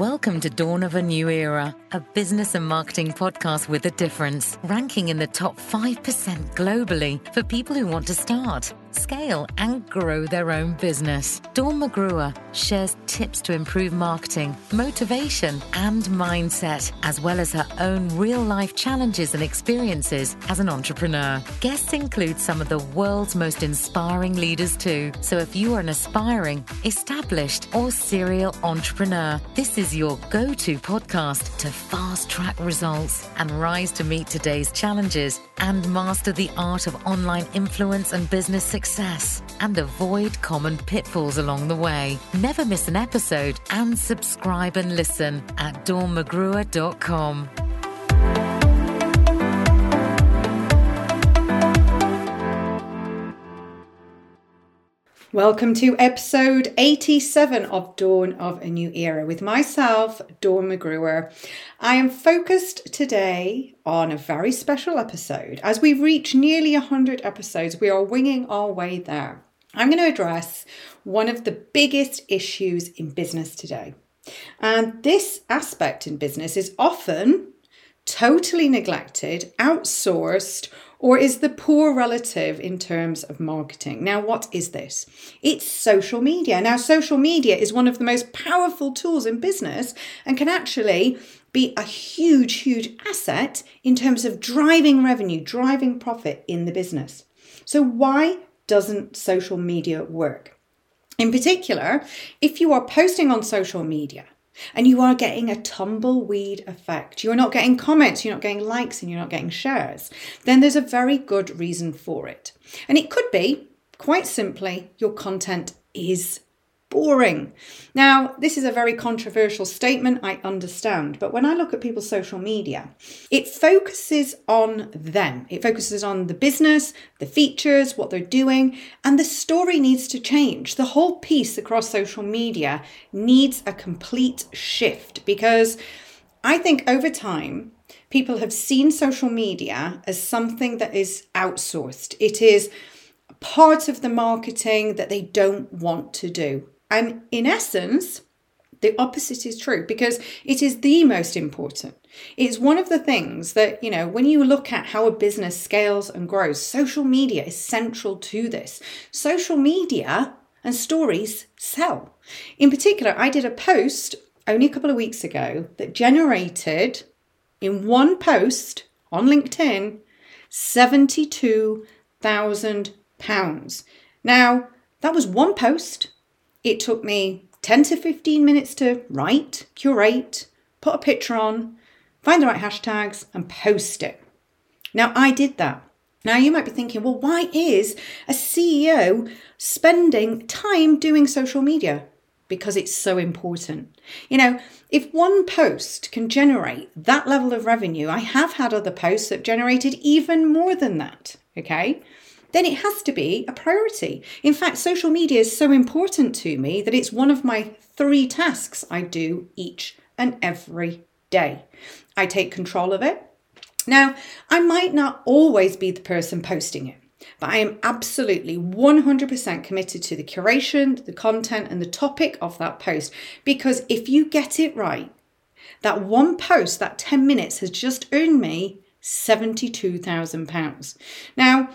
Welcome to Dawn of a New Era, a business and marketing podcast with a difference, ranking in the top 5% globally for people who want to start, scale, and grow their own business. Dawn McGruer shares tips to improve marketing, motivation, and mindset, as well as her own real life challenges and experiences as an entrepreneur. Guests include some of the world's most inspiring leaders, too. So if you are an aspiring, established, or serial entrepreneur, this is your go to podcast to fast track results and rise to meet today's challenges and master the art of online influence and business success and avoid common pitfalls along the way. Never miss an episode and subscribe and listen at dawnmcgruer.com. Welcome to episode 87 of Dawn of a New Era with myself, Dawn McGruer. I am focused today on a very special episode. As we reach nearly 100 episodes, we are winging our way there. I'm going to address one of the biggest issues in business today. And this aspect in business is often totally neglected, outsourced, or is the poor relative in terms of marketing. Now, what is this? It's social media. Now, social media is one of the most powerful tools in business and can actually be a huge, huge asset in terms of driving revenue, driving profit in the business. So, why doesn't social media work? In particular, if you are posting on social media, and you are getting a tumbleweed effect. You're not getting comments, you're not getting likes, and you're not getting shares. Then there's a very good reason for it. And it could be, quite simply, your content is boring. Now, this is a very controversial statement, I understand, but when I look at people's social media, it focuses on them. It focuses on the business, the features, what they're doing, and the story needs to change. The whole piece across social media needs a complete shift because I think over time, people have seen social media as something that is outsourced. It is part of the marketing that they don't want to do. And in essence, the opposite is true because it is the most important. It's one of the things that, you know, when you look at how a business scales and grows, social media is central to this. Social media and stories sell. In particular, I did a post only a couple of weeks ago that generated in one post on LinkedIn £72,000. Now, that was one post it took me 10 to 15 minutes to write, curate, put a picture on, find the right hashtags, and post it. Now, I did that. Now, you might be thinking, well, why is a CEO spending time doing social media? Because it's so important. You know, if one post can generate that level of revenue, I have had other posts that generated even more than that. Okay then it has to be a priority. In fact, social media is so important to me that it's one of my three tasks I do each and every day. I take control of it. Now, I might not always be the person posting it, but I am absolutely 100% committed to the curation, the content, and the topic of that post because if you get it right, that one post, that 10 minutes, has just earned me £72,000. Now,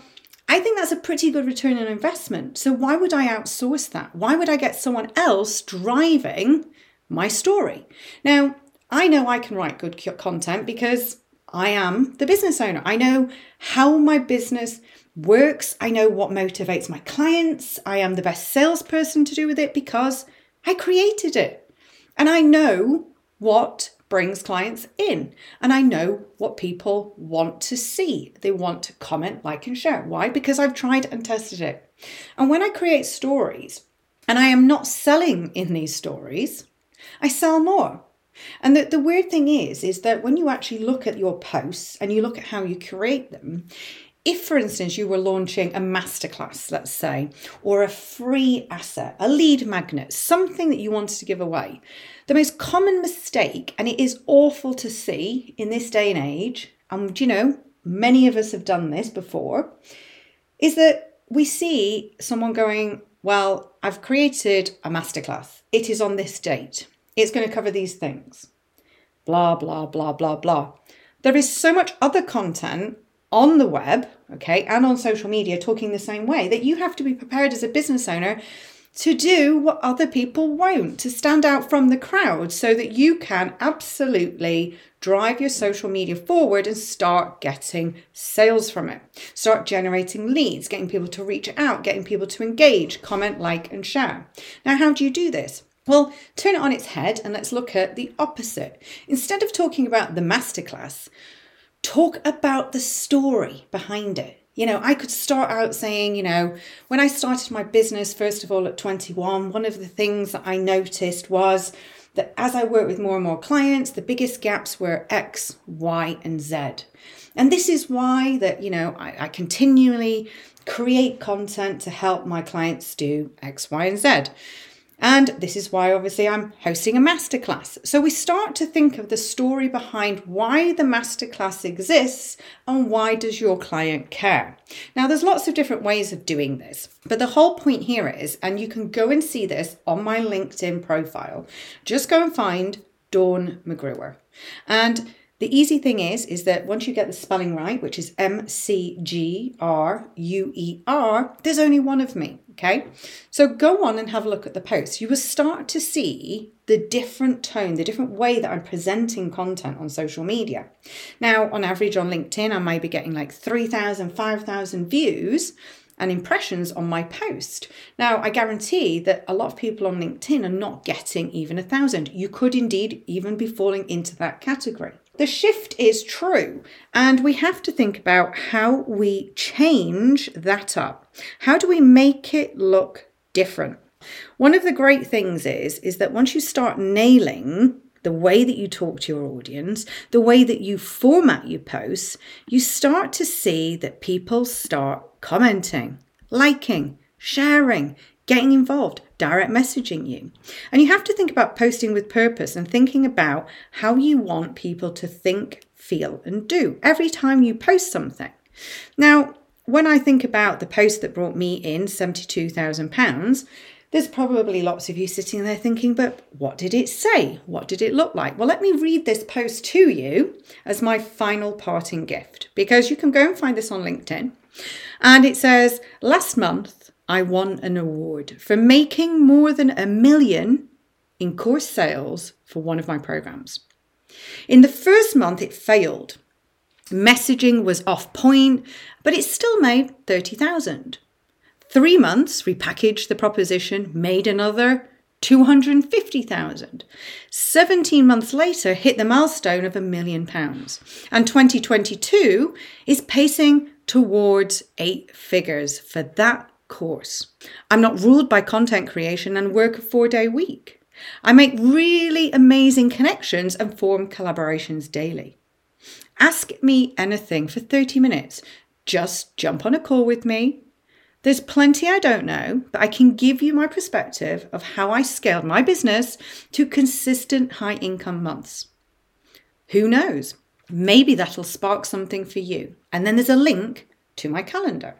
I think that's a pretty good return on investment. So why would I outsource that? Why would I get someone else driving my story? Now, I know I can write good content because I am the business owner. I know how my business works. I know what motivates my clients. I am the best salesperson to do with it because I created it. And I know what brings clients in. And I know what people want to see. They want to comment, like, and share. Why? Because I've tried and tested it. And when I create stories, and I am not selling in these stories, I sell more. And the, the weird thing is, is that when you actually look at your posts and you look at how you create them, if, for instance, you were launching a masterclass, let's say, or a free asset, a lead magnet, something that you wanted to give away, the most common mistake, and it is awful to see in this day and age, and you know, many of us have done this before, is that we see someone going, Well, I've created a masterclass, it is on this date. it's going to cover these things. Blah, blah, blah, blah, blah. There is so much other content on the web, okay, and on social media talking the same way that you have to be prepared as a business owner to do what other people won't, to stand out from the crowd so that you can absolutely drive your social media forward and start getting sales from it. Start generating leads, getting people to reach out, getting people to engage, comment, like, and share. Now, how do you do this? Well, turn it on its head and let's look at the opposite. Instead of talking about the masterclass, talk about the story behind it. You know, I could start out saying, you know, when I started my business, first of all, at 21, one of the things that I noticed was that as I worked with more and more clients, the biggest gaps were X, Y, and Z. And this is why that, you know, I, I continually create content to help my clients do X, Y, and Z. And this is why, obviously, I'm hosting a masterclass. So we start to think of the story behind why the masterclass exists and why does your client care. Now, there's lots of different ways of doing this, but the whole point here is, and you can go and see this on my LinkedIn profile, just go and find Dawn McGruer. And the easy thing is, is that once you get the spelling right, which is M C G R U E R, there's only one of me. Okay. So go on and have a look at the posts. You will start to see the different tone, the different way that I'm presenting content on social media. Now, on average on LinkedIn, I may be getting like 3,000, 5,000 views and impressions on my post. Now, I guarantee that a lot of people on LinkedIn are not getting even a thousand. You could indeed even be falling into that category. The shift is true, and we have to think about how we change that up. How do we make it look different? One of the great things is is that once you start nailing the way that you talk to your audience, the way that you format your posts, you start to see that people start commenting, liking, sharing, getting involved, direct messaging you. And you have to think about posting with purpose and thinking about how you want people to think, feel, and do every time you post something. Now, when I think about the post that brought me in £72,000, there's probably lots of you sitting there thinking, but what did it say? What did it look like? Well, let me read this post to you as my final parting gift because you can go and find this on LinkedIn. And it says, Last month, I won an award for making more than a million in course sales for one of my programs. In the first month, it failed. Messaging was off point, but it still made 30,000. Three months, repackaged the proposition, made another 250,000. 17 months later, hit the milestone of a million pounds. And 2022 is pacing towards eight figures for that course. I'm not ruled by content creation and work a four day week. I make really amazing connections and form collaborations daily. Ask me anything for 30 minutes. Just jump on a call with me. There's plenty I don't know, but I can give you my perspective of how I scaled my business to consistent high income months. Who knows? Maybe that'll spark something for you. And then there's a link to my calendar.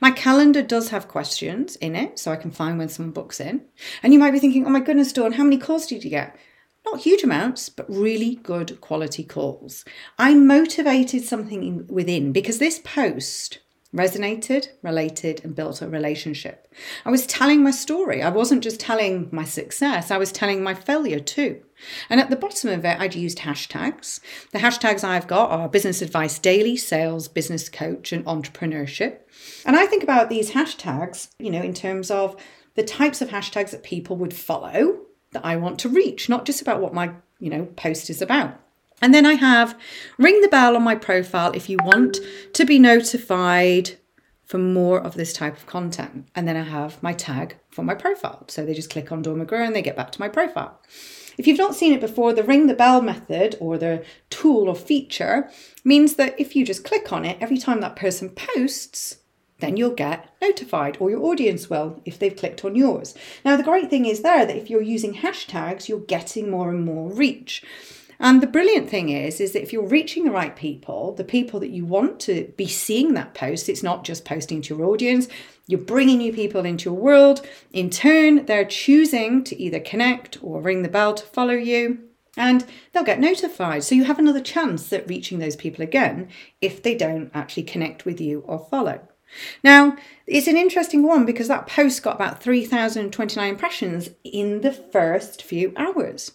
My calendar does have questions in it, so I can find when someone books in. And you might be thinking, oh my goodness, Dawn, how many calls did you get? Not huge amounts, but really good quality calls. I motivated something within because this post resonated, related, and built a relationship. I was telling my story. I wasn't just telling my success, I was telling my failure too. And at the bottom of it, I'd used hashtags. The hashtags I've got are business advice daily, sales, business coach, and entrepreneurship. And I think about these hashtags, you know, in terms of the types of hashtags that people would follow that I want to reach, not just about what my, you know, post is about. And then I have ring the bell on my profile if you want to be notified for more of this type of content. And then I have my tag for my profile. So they just click on Dawn McGruer and they get back to my profile. If you've not seen it before, the ring the bell method or the tool or feature means that if you just click on it every time that person posts, then you'll get notified, or your audience will if they've clicked on yours. Now, the great thing is there that if you're using hashtags, you're getting more and more reach. And the brilliant thing is, is that if you're reaching the right people, the people that you want to be seeing that post, it's not just posting to your audience, you're bringing new people into your world. In turn, they're choosing to either connect or ring the bell to follow you and they'll get notified. So you have another chance at reaching those people again if they don't actually connect with you or follow. Now, it's an interesting one because that post got about 3,029 impressions in the first few hours.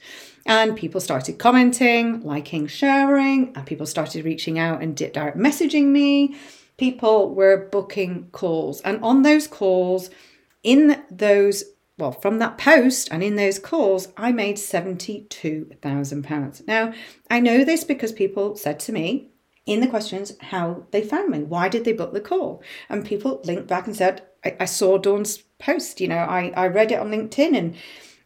And people started commenting, liking, sharing, and people started reaching out and direct messaging me. People were booking calls. And on those calls, in those well, from that post and in those calls, I made £72,000. Now, I know this because people said to me in the questions how they found me. Why did they book the call? And people linked back and said, I, I saw Dawn's post, you know, I, I read it on LinkedIn and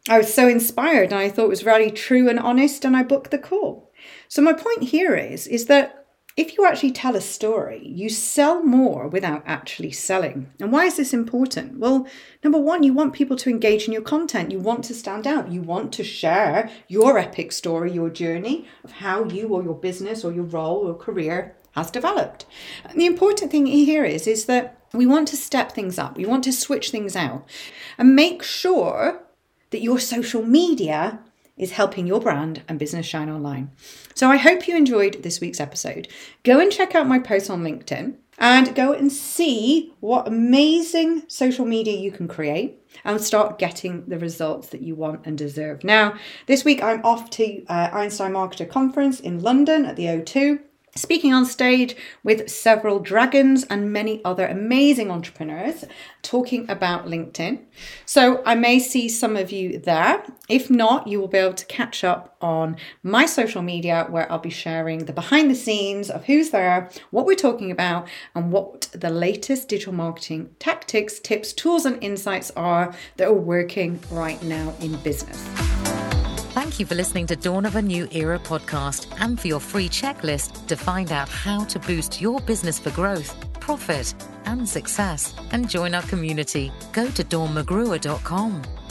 I was so inspired and I thought it was very true and honest and I booked the call. So my point here is, is that if you actually tell a story, you sell more without actually selling. And why is this important? Well, number one, you want people to engage in your content. You want to stand out. You want to share your epic story, your journey of how you or your business or your role or career has developed. And the important thing here is, is that we want to step things up. We want to switch things out and make sure that your social media is helping your brand and business shine online. So I hope you enjoyed this week's episode. Go and check out my post on LinkedIn and go and see what amazing social media you can create and start getting the results that you want and deserve. Now, this week I'm off to uh, Einstein Marketer Conference in London at the O2 speaking on stage with several dragons and many other amazing entrepreneurs talking about LinkedIn. So I may see some of you there. If not, you will be able to catch up on my social media where I'll be sharing the behind the scenes of who's there, what we're talking about, and what the latest digital marketing tactics, tips, tools, and insights are that are working right now in business. Thank you for listening to Dawn of a New Era podcast and for your free checklist to find out how to boost your business for growth, profit, and success. And join our community. Go to dawnmcgruer.com.